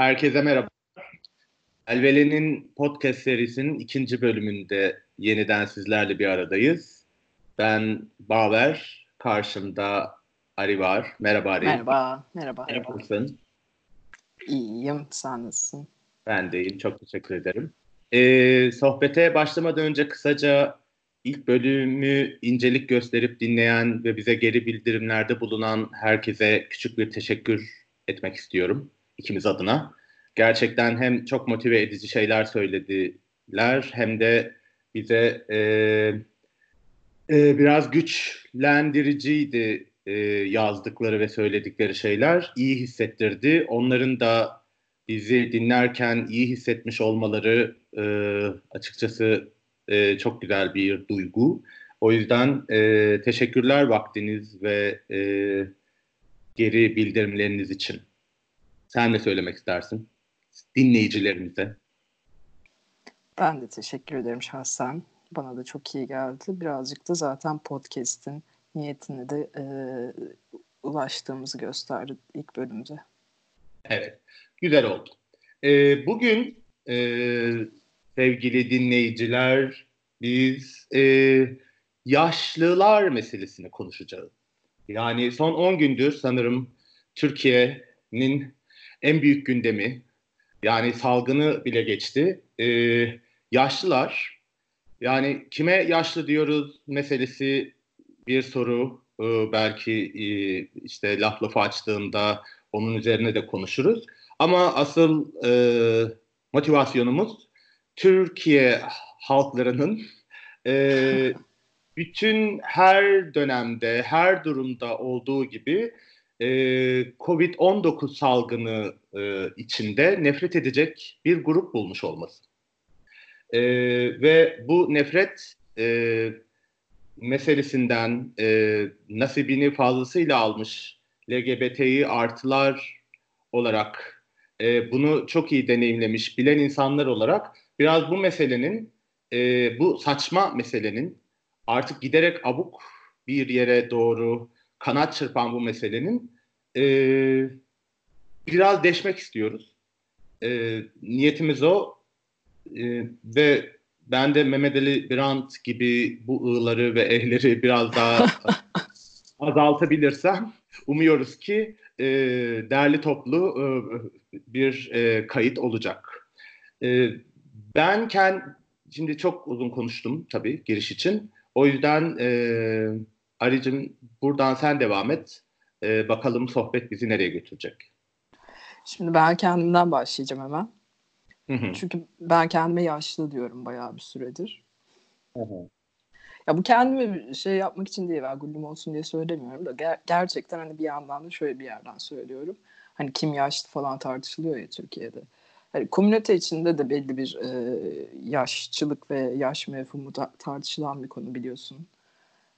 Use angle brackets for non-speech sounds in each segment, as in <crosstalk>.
Herkese merhaba. Elveli'nin podcast serisinin ikinci bölümünde yeniden sizlerle bir aradayız. Ben Baver, karşımda Ari var. Merhaba Ari. Merhaba, merhaba. Nasılsın? İyiyim, sen nasılsın? Ben de iyiyim, çok teşekkür ederim. Ee, sohbete başlamadan önce kısaca ilk bölümü incelik gösterip dinleyen ve bize geri bildirimlerde bulunan herkese küçük bir teşekkür etmek istiyorum ikimiz adına. Gerçekten hem çok motive edici şeyler söylediler hem de bize e, e, biraz güçlendiriciydi e, yazdıkları ve söyledikleri şeyler. iyi hissettirdi. Onların da bizi dinlerken iyi hissetmiş olmaları e, açıkçası e, çok güzel bir duygu. O yüzden e, teşekkürler vaktiniz ve e, geri bildirimleriniz için. Sen ne söylemek istersin dinleyicilerimize? Ben de teşekkür ederim şahsen. Bana da çok iyi geldi. Birazcık da zaten podcast'in niyetine de e, ulaştığımızı gösterdi ilk bölümde. Evet, güzel oldu. E, bugün e, sevgili dinleyiciler biz e, yaşlılar meselesini konuşacağız. Yani son 10 gündür sanırım Türkiye'nin en büyük gündemi yani salgını bile geçti. E, yaşlılar yani kime yaşlı diyoruz meselesi bir soru. E, belki e, işte laf lafı açtığında onun üzerine de konuşuruz. Ama asıl e, motivasyonumuz Türkiye halklarının e, bütün her dönemde, her durumda olduğu gibi e, Covid-19 salgını e, içinde nefret edecek bir grup bulmuş olması. E, ve bu nefret e, meselesinden e, nasibini fazlasıyla almış LGBT'yi artılar olarak e, bunu çok iyi deneyimlemiş bilen insanlar olarak biraz bu meselenin e, bu saçma meselenin artık giderek abuk bir yere doğru kanat çırpan bu meselenin e, biraz deşmek istiyoruz. E, niyetimiz o e, ve ben de Mehmet Ali Birant gibi bu ığları ve ehleri biraz daha <laughs> azaltabilirsem umuyoruz ki e, değerli toplu e, bir e, kayıt olacak. E, ben kend, şimdi çok uzun konuştum tabii giriş için. O yüzden e, Aricim buradan sen devam et. E, bakalım sohbet bizi nereye götürecek. Şimdi ben kendimden başlayacağım hemen. Çünkü ben kendime yaşlı diyorum bayağı bir süredir. Hı hı. Ya bu kendime şey yapmak için değil, vergülüm olsun diye söylemiyorum da ger- gerçekten hani bir yandan da şöyle bir yerden söylüyorum. Hani kim yaşlı falan tartışılıyor ya Türkiye'de. Hani komünite içinde de belli bir e, yaşçılık ve yaş mefhumu ta- tartışılan bir konu biliyorsun.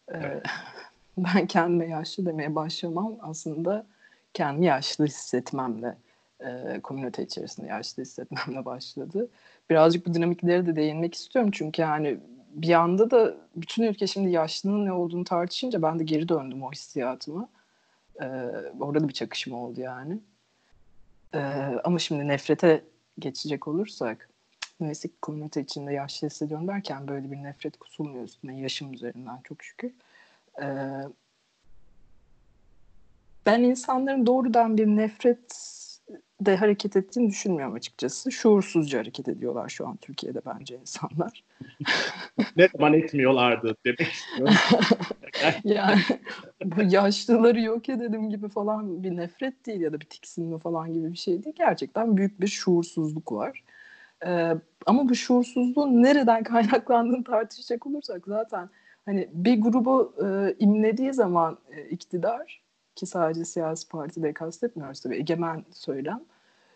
E, evet. <laughs> ben kendime yaşlı demeye başlamam aslında kendimi yaşlı hissetmemle e, komünite içerisinde yaşlı hissetmemle başladı. Birazcık bu dinamikleri de değinmek istiyorum çünkü yani bir anda da bütün ülke şimdi yaşlının ne olduğunu tartışınca ben de geri döndüm o hissiyatıma. Ee, orada da bir çakışma oldu yani. Ee, ama şimdi nefrete geçecek olursak neyse ki komünite içinde yaşlı hissediyorum derken böyle bir nefret kusulmuyor üstüne yaşım üzerinden çok şükür. Ee, ben insanların doğrudan bir nefret de hareket ettiğini düşünmüyorum açıkçası. Şuursuzca hareket ediyorlar şu an Türkiye'de bence insanlar. <laughs> ne zaman etmiyorlardı demek istiyorum. <laughs> yani bu yaşlıları yok edelim gibi falan bir nefret değil ya da bir tiksinme falan gibi bir şey değil. Gerçekten büyük bir şuursuzluk var. Ee, ama bu şuursuzluğun nereden <laughs> kaynaklandığını tartışacak olursak zaten hani bir grubu e, imlediği zaman e, iktidar ki sadece siyasi partide kastetmiyoruz tabii egemen söylem.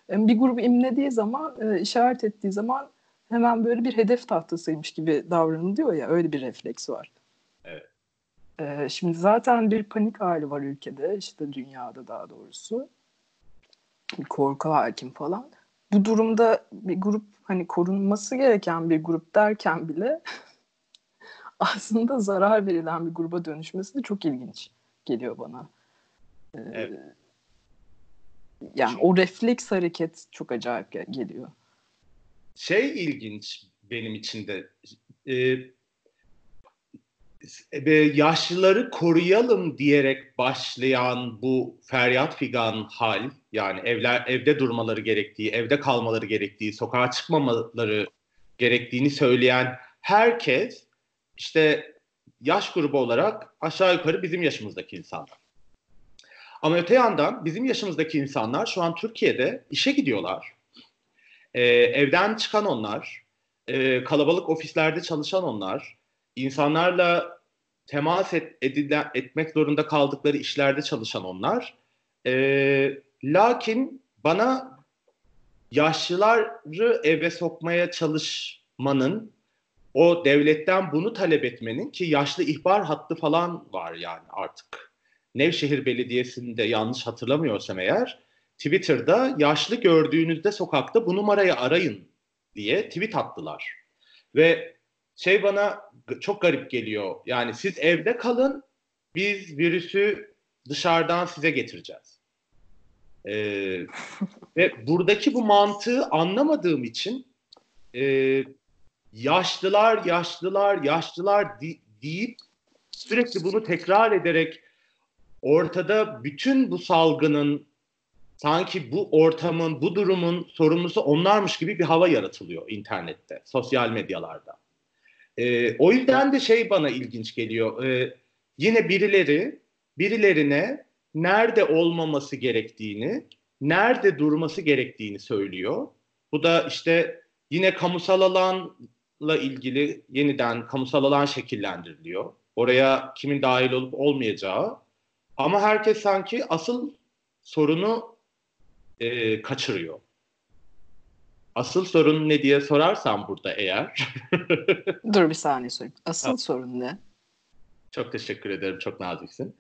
Yani bir grubu imlediği zaman, e, işaret ettiği zaman hemen böyle bir hedef tahtasıymış gibi davranılıyor ya öyle bir refleks var. Evet. E, şimdi zaten bir panik hali var ülkede işte dünyada daha doğrusu. Bir korku hakim falan. Bu durumda bir grup hani korunması gereken bir grup derken bile <laughs> aslında zarar verilen bir gruba dönüşmesi de çok ilginç geliyor bana. Evet. Yani o refleks hareket çok acayip geliyor. Şey ilginç benim için de e, yaşlıları koruyalım diyerek başlayan bu feryat figan hal yani evler evde durmaları gerektiği, evde kalmaları gerektiği, sokağa çıkmamaları gerektiğini söyleyen herkes işte yaş grubu olarak aşağı yukarı bizim yaşımızdaki insanlar. Ama öte yandan bizim yaşımızdaki insanlar şu an Türkiye'de işe gidiyorlar. Ee, evden çıkan onlar, e, kalabalık ofislerde çalışan onlar, insanlarla temas et, edilen, etmek zorunda kaldıkları işlerde çalışan onlar. E, lakin bana yaşlıları eve sokmaya çalışmanın, o devletten bunu talep etmenin ki yaşlı ihbar hattı falan var yani artık. Nevşehir Belediyesi'nde yanlış hatırlamıyorsam eğer Twitter'da yaşlı gördüğünüzde sokakta bu numarayı arayın diye tweet attılar. Ve şey bana çok garip geliyor. Yani siz evde kalın, biz virüsü dışarıdan size getireceğiz. Ee, ve buradaki bu mantığı anlamadığım için e, yaşlılar, yaşlılar, yaşlılar di, deyip sürekli bunu tekrar ederek ortada bütün bu salgının sanki bu ortamın, bu durumun sorumlusu onlarmış gibi bir hava yaratılıyor internette, sosyal medyalarda. E, o yüzden de şey bana ilginç geliyor. E, yine birileri birilerine nerede olmaması gerektiğini, nerede durması gerektiğini söylüyor. Bu da işte yine kamusal alanla ilgili yeniden kamusal alan şekillendiriliyor. Oraya kimin dahil olup olmayacağı. Ama herkes sanki asıl sorunu e, kaçırıyor. Asıl sorun ne diye sorarsam burada eğer. <laughs> Dur bir saniye sorayım. Asıl ha. sorun ne? Çok teşekkür ederim. Çok naziksin.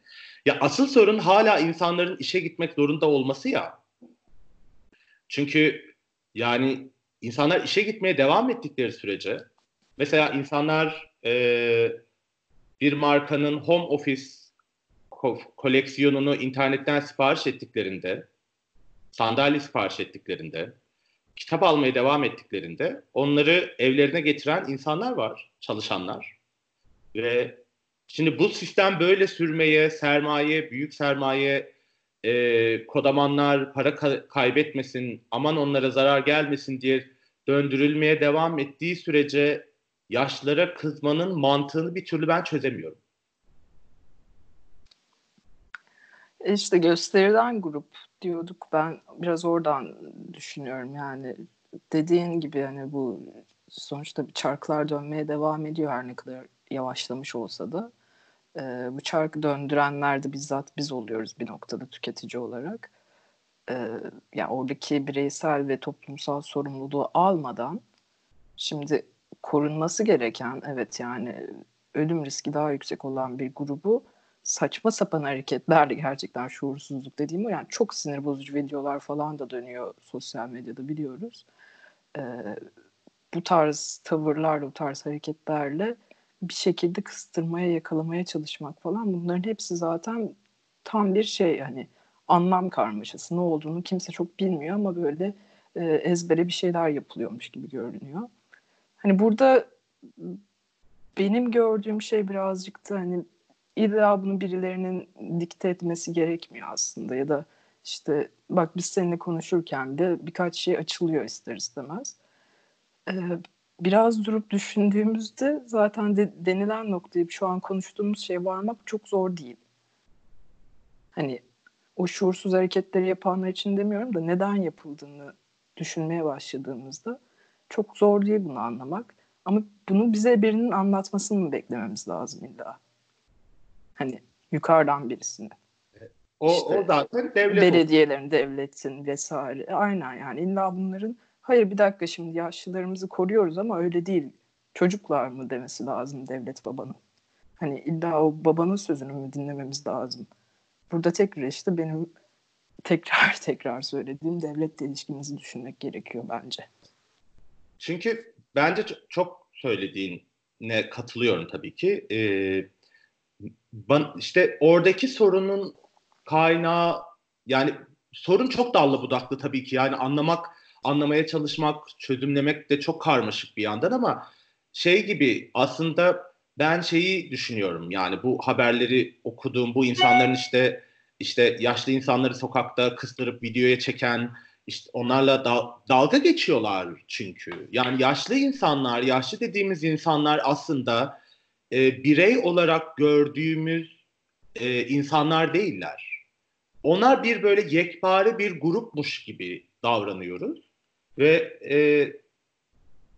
Ya asıl sorun hala insanların işe gitmek zorunda olması ya. Çünkü yani insanlar işe gitmeye devam ettikleri sürece mesela insanlar e, bir markanın home office ko- koleksiyonunu internetten sipariş ettiklerinde sandalye sipariş ettiklerinde kitap almaya devam ettiklerinde onları evlerine getiren insanlar var, çalışanlar. Ve şimdi bu sistem böyle sürmeye, sermaye, büyük sermaye, e, kodamanlar para ka- kaybetmesin, aman onlara zarar gelmesin diye döndürülmeye devam ettiği sürece yaşlara kızmanın mantığını bir türlü ben çözemiyorum. İşte gösterilen grup diyorduk. Ben biraz oradan düşünüyorum yani. Dediğin gibi hani bu sonuçta bir çarklar dönmeye devam ediyor her ne kadar yavaşlamış olsa da. Ee, bu çarkı döndürenler de bizzat biz oluyoruz bir noktada tüketici olarak. Ee, yani oradaki bireysel ve toplumsal sorumluluğu almadan şimdi korunması gereken evet yani ölüm riski daha yüksek olan bir grubu saçma sapan hareketlerle gerçekten şuursuzluk dediğim o. Yani çok sinir bozucu videolar falan da dönüyor sosyal medyada biliyoruz. Ee, bu tarz tavırlarla, bu tarz hareketlerle bir şekilde kıstırmaya, yakalamaya çalışmak falan bunların hepsi zaten tam bir şey hani anlam karmaşası. Ne olduğunu kimse çok bilmiyor ama böyle e, ezbere bir şeyler yapılıyormuş gibi görünüyor. Hani burada benim gördüğüm şey birazcık da hani illa bunu birilerinin dikte etmesi gerekmiyor aslında ya da işte bak biz seninle konuşurken de birkaç şey açılıyor ister istemez. Ee, biraz durup düşündüğümüzde zaten de, denilen noktayı şu an konuştuğumuz şey varmak çok zor değil. Hani o şuursuz hareketleri yapanlar için demiyorum da neden yapıldığını düşünmeye başladığımızda çok zor değil bunu anlamak. Ama bunu bize birinin anlatmasını mı beklememiz lazım illa? Hani yukarıdan birisini. O, işte, o zaten devlet. Belediyelerin, devletin vesaire. Aynen yani illa bunların hayır bir dakika şimdi yaşlılarımızı koruyoruz ama öyle değil. Çocuklar mı demesi lazım devlet babanın. Hani illa o babanın sözünü mü dinlememiz lazım. Burada tekrar işte benim <laughs> tekrar tekrar söylediğim devletle ilişkimizi düşünmek gerekiyor bence. Çünkü bence çok söylediğine katılıyorum tabii ki. Ee, ben, işte oradaki sorunun kaynağı yani sorun çok dallı budaklı tabii ki. Yani anlamak, anlamaya çalışmak, çözümlemek de çok karmaşık bir yandan ama şey gibi aslında ben şeyi düşünüyorum. Yani bu haberleri okuduğum bu insanların işte işte yaşlı insanları sokakta kıstırıp videoya çeken işte onlarla da, dalga geçiyorlar çünkü. Yani yaşlı insanlar, yaşlı dediğimiz insanlar aslında e, birey olarak gördüğümüz e, insanlar değiller. Onlar bir böyle yekpare bir grupmuş gibi davranıyoruz ve e,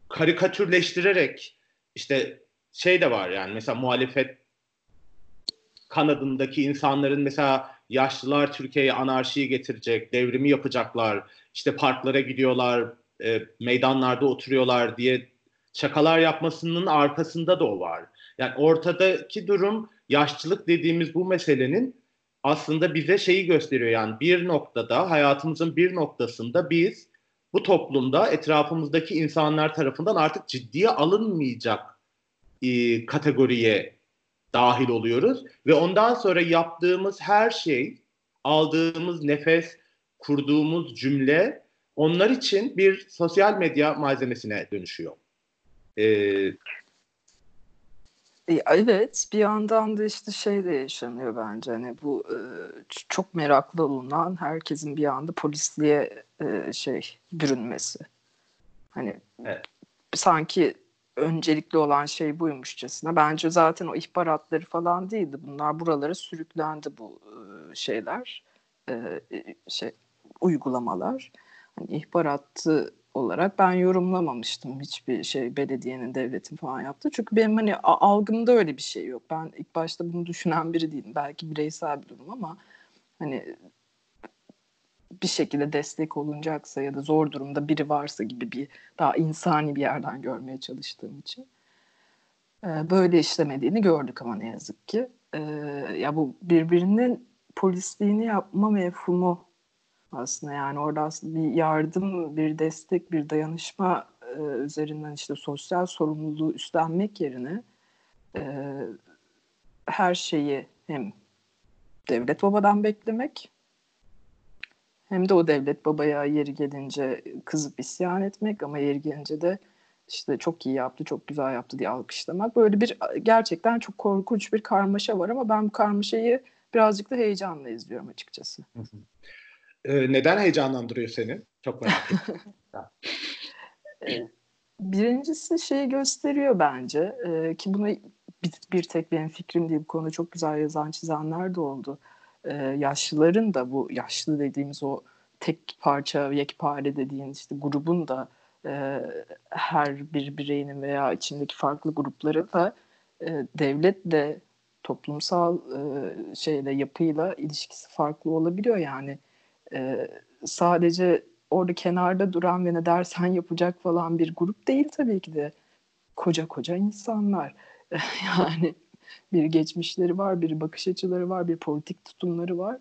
karikatürleştirerek işte şey de var yani mesela muhalefet kanadındaki insanların mesela yaşlılar Türkiye'ye anarşiyi getirecek, devrimi yapacaklar, işte parklara gidiyorlar, e, meydanlarda oturuyorlar diye şakalar yapmasının arkasında da o var. Yani ortadaki durum yaşlılık dediğimiz bu meselenin aslında bize şeyi gösteriyor yani bir noktada hayatımızın bir noktasında biz bu toplumda etrafımızdaki insanlar tarafından artık ciddiye alınmayacak e, kategoriye dahil oluyoruz ve ondan sonra yaptığımız her şey, aldığımız nefes, kurduğumuz cümle onlar için bir sosyal medya malzemesine dönüşüyor. Ee, Evet, bir yandan da işte şey de yaşanıyor bence hani bu e, çok meraklı olunan herkesin bir anda polisliğe e, şey bürünmesi. Hani evet. sanki öncelikli olan şey buymuşçasına. Bence zaten o ihbaratları falan değildi. Bunlar buralara sürüklendi bu e, şeyler, e, şey uygulamalar. Hani ihbaratı olarak ben yorumlamamıştım hiçbir şey belediyenin devletin falan yaptı. Çünkü benim hani algımda öyle bir şey yok. Ben ilk başta bunu düşünen biri değilim. Belki bireysel bir durum ama hani bir şekilde destek olunacaksa ya da zor durumda biri varsa gibi bir daha insani bir yerden görmeye çalıştığım için böyle işlemediğini gördük ama ne yazık ki. Ya bu birbirinin polisliğini yapma mefhumu aslında yani orada bir yardım, bir destek, bir dayanışma e, üzerinden işte sosyal sorumluluğu üstlenmek yerine e, her şeyi hem devlet babadan beklemek hem de o devlet babaya yeri gelince kızıp isyan etmek ama yeri gelince de işte çok iyi yaptı, çok güzel yaptı diye alkışlamak. Böyle bir gerçekten çok korkunç bir karmaşa var ama ben bu karmaşayı birazcık da heyecanla izliyorum açıkçası. Ee, neden heyecanlandırıyor seni? Çok merak ettim. <laughs> Birincisi şeyi gösteriyor bence ee, ki bunu bir, bir tek benim fikrim değil bu konuda çok güzel yazan çizenler de oldu. Ee, yaşlıların da bu yaşlı dediğimiz o tek parça yekpare dediğin işte grubun da e, her bir bireyinin veya içindeki farklı grupları da e, devletle toplumsal e, şeyle yapıyla ilişkisi farklı olabiliyor yani e, sadece orada kenarda duran ve ne dersen yapacak falan bir grup değil tabii ki de koca koca insanlar. <laughs> yani bir geçmişleri var, bir bakış açıları var, bir politik tutumları var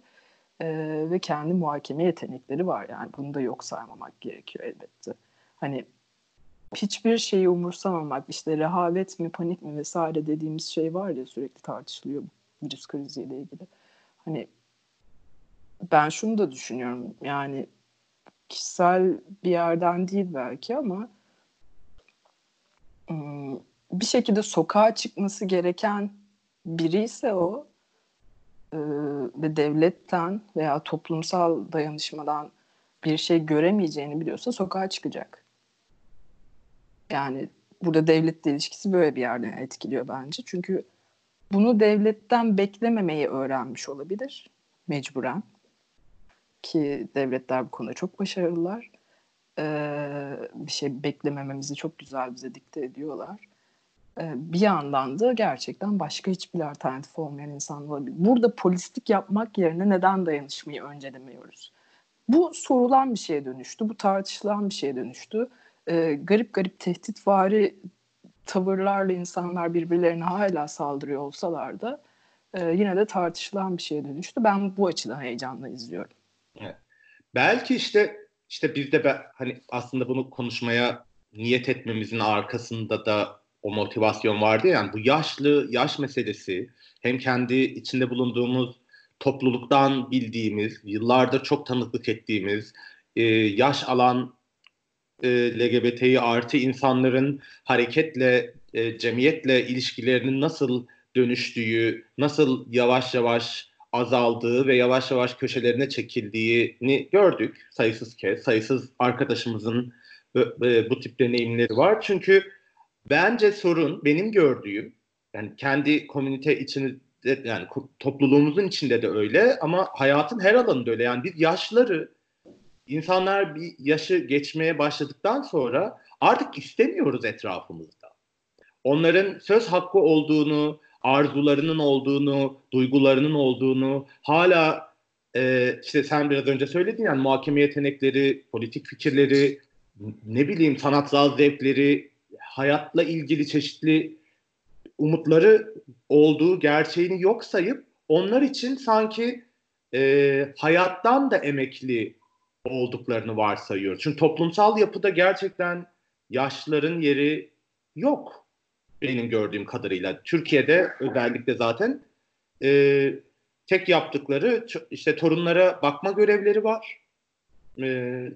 e, ve kendi muhakeme yetenekleri var. Yani bunu da yok saymamak gerekiyor elbette. Hani hiçbir şeyi umursamamak, işte rehavet mi, panik mi vesaire dediğimiz şey var ya sürekli tartışılıyor virüs kriziyle ilgili. Hani ben şunu da düşünüyorum yani kişisel bir yerden değil belki ama bir şekilde sokağa çıkması gereken biri ise o ve devletten veya toplumsal dayanışmadan bir şey göremeyeceğini biliyorsa sokağa çıkacak. Yani burada devletle ilişkisi böyle bir yerden etkiliyor bence. Çünkü bunu devletten beklememeyi öğrenmiş olabilir mecburen ki devletler bu konuda çok başarılılar. Ee, bir şey beklemememizi çok güzel bize dikte ediyorlar. Ee, bir yandan da gerçekten başka hiçbir alternatif olmayan insan olabilir. Burada polislik yapmak yerine neden dayanışmayı öncelemiyoruz? Bu sorulan bir şeye dönüştü, bu tartışılan bir şeye dönüştü. Ee, garip garip tehditvari tavırlarla insanlar birbirlerine hala saldırıyor olsalar da e, yine de tartışılan bir şeye dönüştü. Ben bu açıdan heyecanla izliyorum. Evet. Belki işte işte biz de be, hani aslında bunu konuşmaya niyet etmemizin arkasında da o motivasyon vardı ya, yani bu yaşlı yaş meselesi hem kendi içinde bulunduğumuz topluluktan bildiğimiz, yıllardır çok tanıklık ettiğimiz, e, yaş alan e, LGBTİ artı insanların hareketle, e, cemiyetle ilişkilerinin nasıl dönüştüğü, nasıl yavaş yavaş azaldığı ve yavaş yavaş köşelerine çekildiğini gördük sayısız kez. Sayısız arkadaşımızın bu tip deneyimleri var. Çünkü bence sorun benim gördüğüm yani kendi komünite içinde yani topluluğumuzun içinde de öyle ama hayatın her alanında öyle. Yani biz yaşları insanlar bir yaşı geçmeye başladıktan sonra artık istemiyoruz etrafımızda. Onların söz hakkı olduğunu, arzularının olduğunu, duygularının olduğunu, hala e, işte sen biraz önce söyledin yani muhakeme yetenekleri, politik fikirleri, ne bileyim sanatsal zevkleri, hayatla ilgili çeşitli umutları olduğu gerçeğini yok sayıp onlar için sanki e, hayattan da emekli olduklarını varsayıyor. Çünkü toplumsal yapıda gerçekten yaşlıların yeri yok benim gördüğüm kadarıyla. Türkiye'de özellikle zaten e, tek yaptıkları işte torunlara bakma görevleri var. E,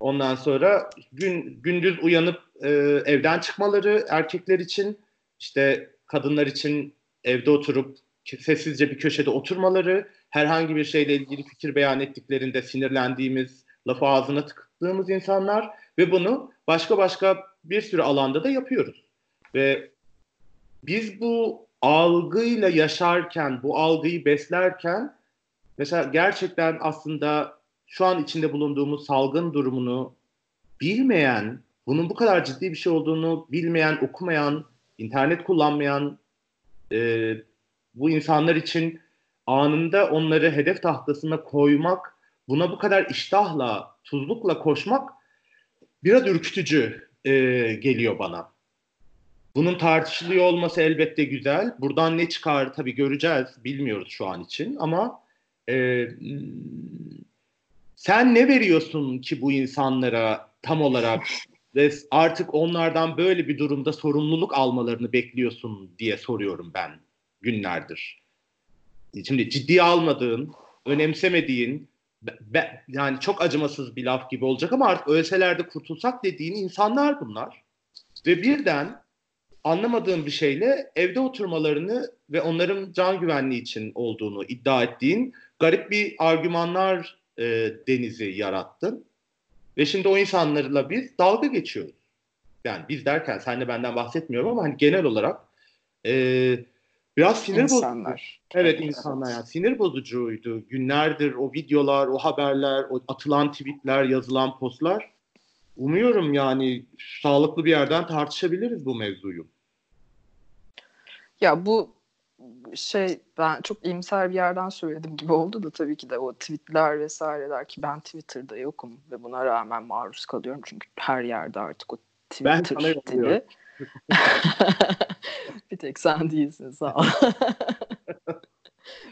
ondan sonra gün gündüz uyanıp e, evden çıkmaları erkekler için işte kadınlar için evde oturup sessizce bir köşede oturmaları, herhangi bir şeyle ilgili fikir beyan ettiklerinde sinirlendiğimiz, lafı ağzına tıktığımız insanlar ve bunu başka başka bir sürü alanda da yapıyoruz. Ve biz bu algıyla yaşarken, bu algıyı beslerken mesela gerçekten aslında şu an içinde bulunduğumuz salgın durumunu bilmeyen, bunun bu kadar ciddi bir şey olduğunu bilmeyen, okumayan, internet kullanmayan e, bu insanlar için anında onları hedef tahtasına koymak, buna bu kadar iştahla, tuzlukla koşmak biraz ürkütücü e, geliyor bana. Bunun tartışılıyor olması elbette güzel. Buradan ne çıkar tabii göreceğiz, bilmiyoruz şu an için ama e, sen ne veriyorsun ki bu insanlara tam olarak ve artık onlardan böyle bir durumda sorumluluk almalarını bekliyorsun diye soruyorum ben günlerdir. Şimdi ciddiye almadığın, önemsemediğin, be, yani çok acımasız bir laf gibi olacak ama artık ölseler de kurtulsak dediğin insanlar bunlar. Ve birden anlamadığın bir şeyle evde oturmalarını ve onların can güvenliği için olduğunu iddia ettiğin garip bir argümanlar e, denizi yarattın. Ve şimdi o insanlarla biz dalga geçiyoruz. Yani biz derken sen de benden bahsetmiyorum ama hani genel olarak e, biraz sinir insanlar. bozucu. Evet insanlar yani sinir bozucuydu. Günlerdir o videolar, o haberler, o atılan tweetler, yazılan postlar. Umuyorum yani sağlıklı bir yerden tartışabiliriz bu mevzuyu. Ya bu şey ben çok iyimser bir yerden söyledim gibi oldu da tabii ki de o tweetler vesaireler ki ben Twitter'da yokum ve buna rağmen maruz kalıyorum çünkü her yerde artık o Twitter ben dili. <laughs> bir tek sen değilsin sağ ol. <laughs>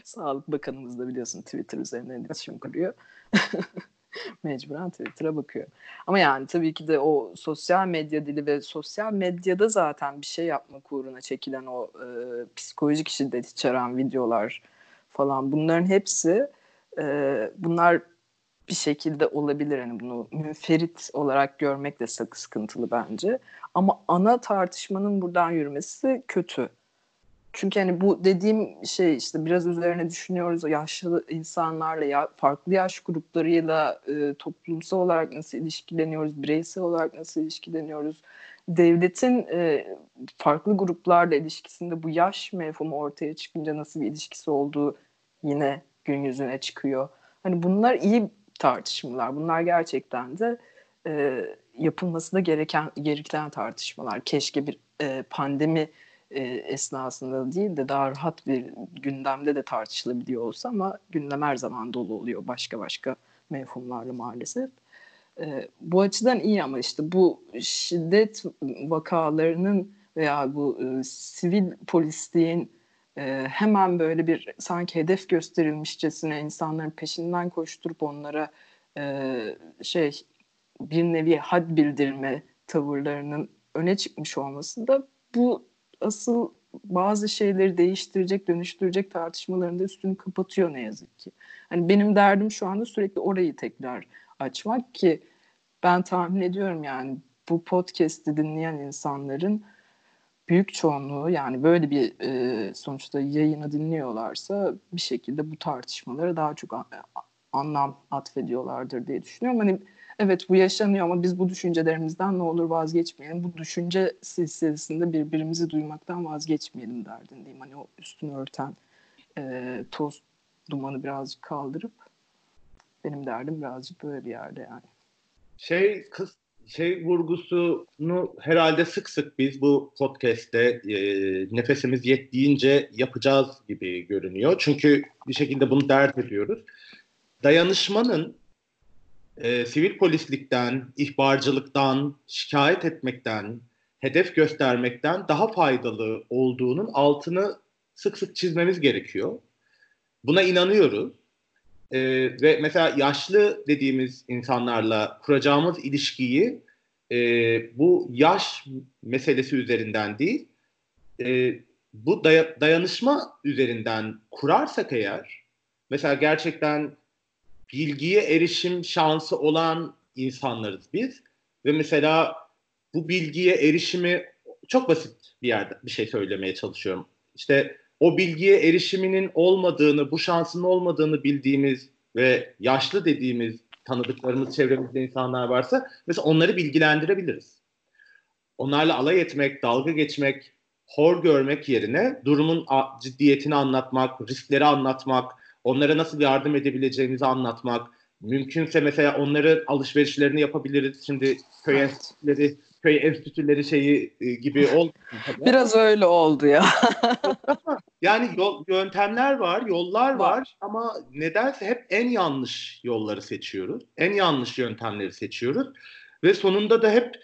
Sağlık Bakanımız da biliyorsun Twitter üzerinden iletişim kuruyor. <laughs> <laughs> mecburen Twitter'a bakıyor. Ama yani tabii ki de o sosyal medya dili ve sosyal medyada zaten bir şey yapmak uğruna çekilen o e, psikolojik şiddet içeren videolar falan bunların hepsi e, bunlar bir şekilde olabilir. Yani bunu münferit olarak görmek de sıkıntılı bence. Ama ana tartışmanın buradan yürümesi kötü. Çünkü hani bu dediğim şey işte biraz üzerine düşünüyoruz yaşlı insanlarla ya farklı yaş gruplarıyla e, toplumsal olarak nasıl ilişkileniyoruz, bireysel olarak nasıl ilişkileniyoruz. Devletin e, farklı gruplarla ilişkisinde bu yaş mefhumu ortaya çıkınca nasıl bir ilişkisi olduğu yine gün yüzüne çıkıyor. Hani bunlar iyi tartışmalar. Bunlar gerçekten de e, yapılması da gereken gereken tartışmalar. Keşke bir e, pandemi e, esnasında değil de daha rahat bir gündemde de tartışılabiliyor olsa ama gündem her zaman dolu oluyor başka başka mevhumlarla maalesef. E, bu açıdan iyi ama işte bu şiddet vakalarının veya bu e, sivil polisliğin e, hemen böyle bir sanki hedef gösterilmişçesine insanların peşinden koşturup onlara e, şey bir nevi had bildirme tavırlarının öne çıkmış olması da bu asıl bazı şeyleri değiştirecek, dönüştürecek tartışmaların da üstünü kapatıyor ne yazık ki. Hani benim derdim şu anda sürekli orayı tekrar açmak ki ben tahmin ediyorum yani bu podcast'i dinleyen insanların büyük çoğunluğu yani böyle bir e, sonuçta yayını dinliyorlarsa bir şekilde bu tartışmalara daha çok anlam atfediyorlardır diye düşünüyorum. Hani evet bu yaşanıyor ama biz bu düşüncelerimizden ne olur vazgeçmeyelim. Bu düşünce silsilesinde birbirimizi duymaktan vazgeçmeyelim derdindeyim. Hani o üstünü örten e, toz dumanı birazcık kaldırıp benim derdim birazcık böyle bir yerde yani. Şey kız şey vurgusunu herhalde sık sık biz bu podcast'te e, nefesimiz yettiğince yapacağız gibi görünüyor. Çünkü bir şekilde bunu dert ediyoruz. Dayanışmanın e, sivil polislikten, ihbarcılıktan, şikayet etmekten, hedef göstermekten daha faydalı olduğunun altını sık sık çizmemiz gerekiyor. Buna inanıyoruz. Ee, ve mesela yaşlı dediğimiz insanlarla kuracağımız ilişkiyi e, bu yaş meselesi üzerinden değil, e, bu day- dayanışma üzerinden kurarsak eğer, mesela gerçekten bilgiye erişim şansı olan insanlarız biz ve mesela bu bilgiye erişimi çok basit bir yerde bir şey söylemeye çalışıyorum. İşte o bilgiye erişiminin olmadığını, bu şansının olmadığını bildiğimiz ve yaşlı dediğimiz tanıdıklarımız çevremizde insanlar varsa mesela onları bilgilendirebiliriz. Onlarla alay etmek, dalga geçmek, hor görmek yerine durumun ciddiyetini anlatmak, riskleri anlatmak, onlara nasıl yardım edebileceğimizi anlatmak, mümkünse mesela onların alışverişlerini yapabiliriz. Şimdi köy evet. enstitüleri, köy enstitüleri şeyi e, gibi oldu. <laughs> Biraz öyle oldu ya. <laughs> yani yol, yöntemler var, yollar var. var ama nedense hep en yanlış yolları seçiyoruz. En yanlış yöntemleri seçiyoruz ve sonunda da hep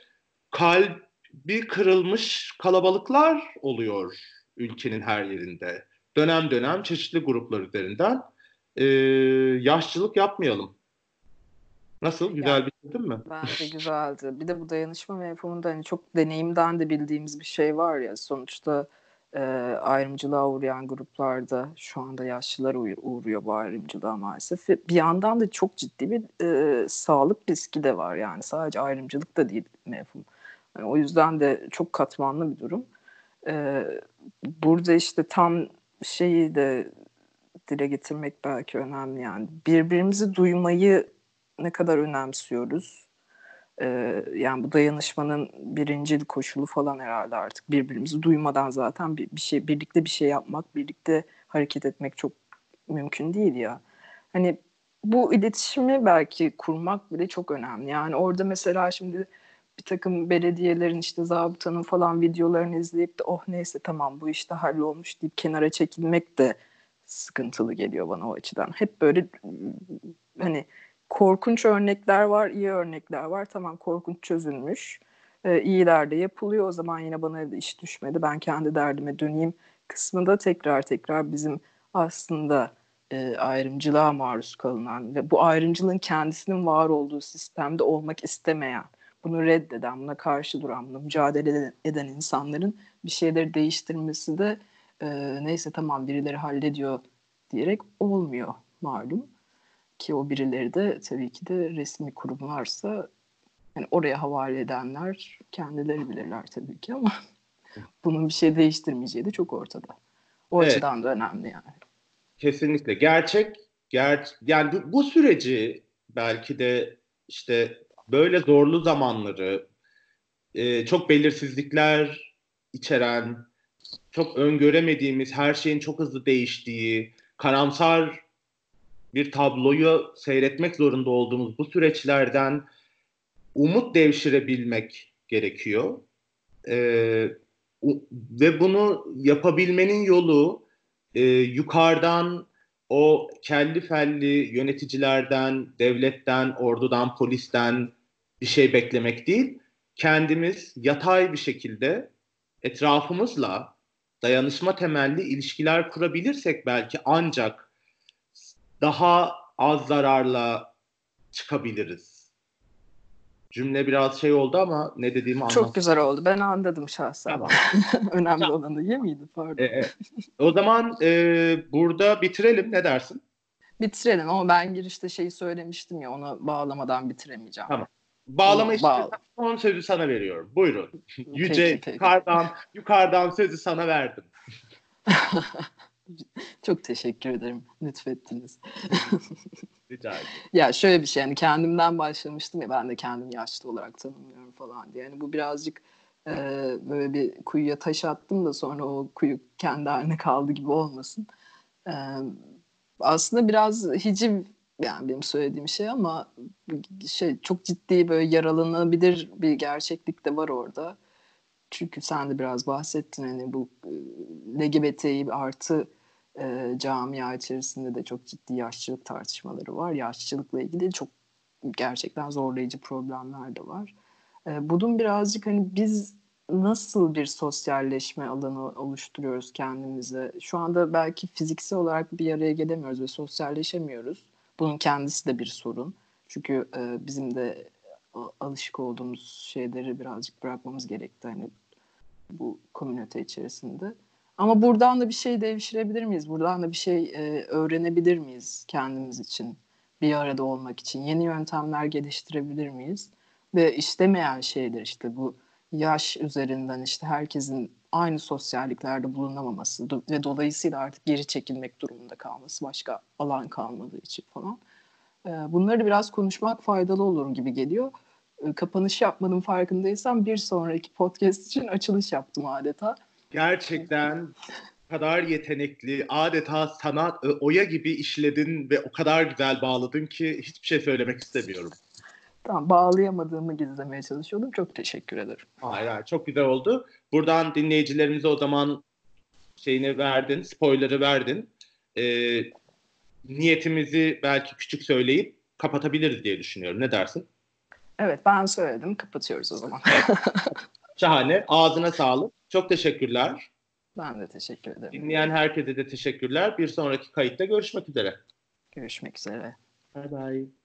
kalbi kırılmış kalabalıklar oluyor ülkenin her yerinde. Dönem dönem çeşitli gruplar üzerinden e, yaşçılık yapmayalım. Nasıl? Güzel bitirdin mi? Bence <laughs> güzeldi. Bir de bu dayanışma mefhumunda hani çok deneyimden de bildiğimiz bir şey var ya. Sonuçta e, ayrımcılığa uğrayan gruplarda şu anda yaşlılar uğruyor bu ayrımcılığa maalesef. Ve bir yandan da çok ciddi bir e, sağlık riski de var yani. Sadece ayrımcılık da değil mefhum. Yani o yüzden de çok katmanlı bir durum. E, burada işte tam şeyi de dile getirmek belki önemli yani. Birbirimizi duymayı ne kadar önemsiyoruz. Ee, yani bu dayanışmanın birincil koşulu falan herhalde artık birbirimizi duymadan zaten bir, bir şey birlikte bir şey yapmak, birlikte hareket etmek çok mümkün değil ya. Hani bu iletişimi belki kurmak bile çok önemli. Yani orada mesela şimdi bir takım belediyelerin işte zabıtanın falan videolarını izleyip de oh neyse tamam bu işte hallolmuş deyip kenara çekilmek de sıkıntılı geliyor bana o açıdan. Hep böyle hani korkunç örnekler var, iyi örnekler var. Tamam korkunç çözülmüş. Ee, iyiler de yapılıyor. O zaman yine bana iş düşmedi. Ben kendi derdime döneyim kısmında tekrar tekrar bizim aslında e, ayrımcılığa maruz kalınan ve bu ayrımcılığın kendisinin var olduğu sistemde olmak istemeyen, bunu reddeden, buna karşı duran, buna mücadele eden insanların bir şeyleri değiştirmesi de e, neyse tamam birileri hallediyor diyerek olmuyor malum. Ki o birileri de tabii ki de resmi kurumlarsa yani oraya havale edenler kendileri bilirler tabii ki ama <laughs> bunun bir şey değiştirmeyeceği de çok ortada. O evet. açıdan da önemli yani. Kesinlikle. Gerçek, ger yani bu, bu süreci belki de işte böyle zorlu zamanları e, çok belirsizlikler içeren, çok öngöremediğimiz, her şeyin çok hızlı değiştiği, karamsar bir tabloyu seyretmek zorunda olduğumuz bu süreçlerden umut devşirebilmek gerekiyor. Ee, ve bunu yapabilmenin yolu e, yukarıdan o kelli felli yöneticilerden, devletten, ordudan, polisten bir şey beklemek değil. Kendimiz yatay bir şekilde etrafımızla dayanışma temelli ilişkiler kurabilirsek belki ancak daha az zararla çıkabiliriz. cümle biraz şey oldu ama ne dediğimi anladım. Çok güzel oldu. Ben anladım şahsen. Tamam. <laughs> Önemli tamam. olan da iyi miydi? Pardon. Ee, o zaman e, burada bitirelim. Ne dersin? Bitirelim ama ben girişte şeyi söylemiştim ya ona bağlamadan bitiremeyeceğim. Tamam. Bağlama işte Bağ... son sözü sana veriyorum. Buyurun. <laughs> Yüce peki, peki. yukarıdan yukarıdan sözü sana verdim. <laughs> Çok teşekkür ederim. Lütfettiniz. <laughs> Rica ederim. ya şöyle bir şey yani kendimden başlamıştım ya ben de kendimi yaşlı olarak tanımlıyorum falan diye. Yani bu birazcık e, böyle bir kuyuya taş attım da sonra o kuyu kendi haline kaldı gibi olmasın. E, aslında biraz hiciv yani benim söylediğim şey ama şey çok ciddi böyle yaralanabilir bir gerçeklik de var orada. Çünkü sen de biraz bahsettin hani bu LGBTİ artı e, camia içerisinde de çok ciddi yaşlılık tartışmaları var. Yaşlılıkla ilgili çok gerçekten zorlayıcı problemler de var. E, bunun birazcık hani biz nasıl bir sosyalleşme alanı oluşturuyoruz kendimize? Şu anda belki fiziksel olarak bir araya gelemiyoruz ve sosyalleşemiyoruz. Bunun kendisi de bir sorun. Çünkü e, bizim de alışık olduğumuz şeyleri birazcık bırakmamız gerekti hani bu komünite içerisinde. Ama buradan da bir şey devşirebilir miyiz? Buradan da bir şey e, öğrenebilir miyiz kendimiz için? Bir arada olmak için yeni yöntemler geliştirebilir miyiz? Ve istemeyen şeyler işte bu yaş üzerinden işte herkesin aynı sosyalliklerde bulunamaması ve dolayısıyla artık geri çekilmek durumunda kalması başka alan kalmadığı için falan. E, bunları biraz konuşmak faydalı olur gibi geliyor. E, kapanış yapmanın farkındaysam bir sonraki podcast için açılış yaptım adeta. Gerçekten kadar yetenekli, adeta sanat oya gibi işledin ve o kadar güzel bağladın ki hiçbir şey söylemek istemiyorum. Tamam bağlayamadığımı gizlemeye çalışıyordum. Çok teşekkür ederim. Hayır hayır çok güzel oldu. Buradan dinleyicilerimize o zaman şeyini verdin, spoiler'ı verdin. Ee, niyetimizi belki küçük söyleyip kapatabiliriz diye düşünüyorum. Ne dersin? Evet ben söyledim. Kapatıyoruz o zaman. <laughs> Şahane. Ağzına sağlık. Çok teşekkürler. Ben de teşekkür ederim. Dinleyen herkese de teşekkürler. Bir sonraki kayıtta görüşmek üzere. Görüşmek üzere. Bye bye.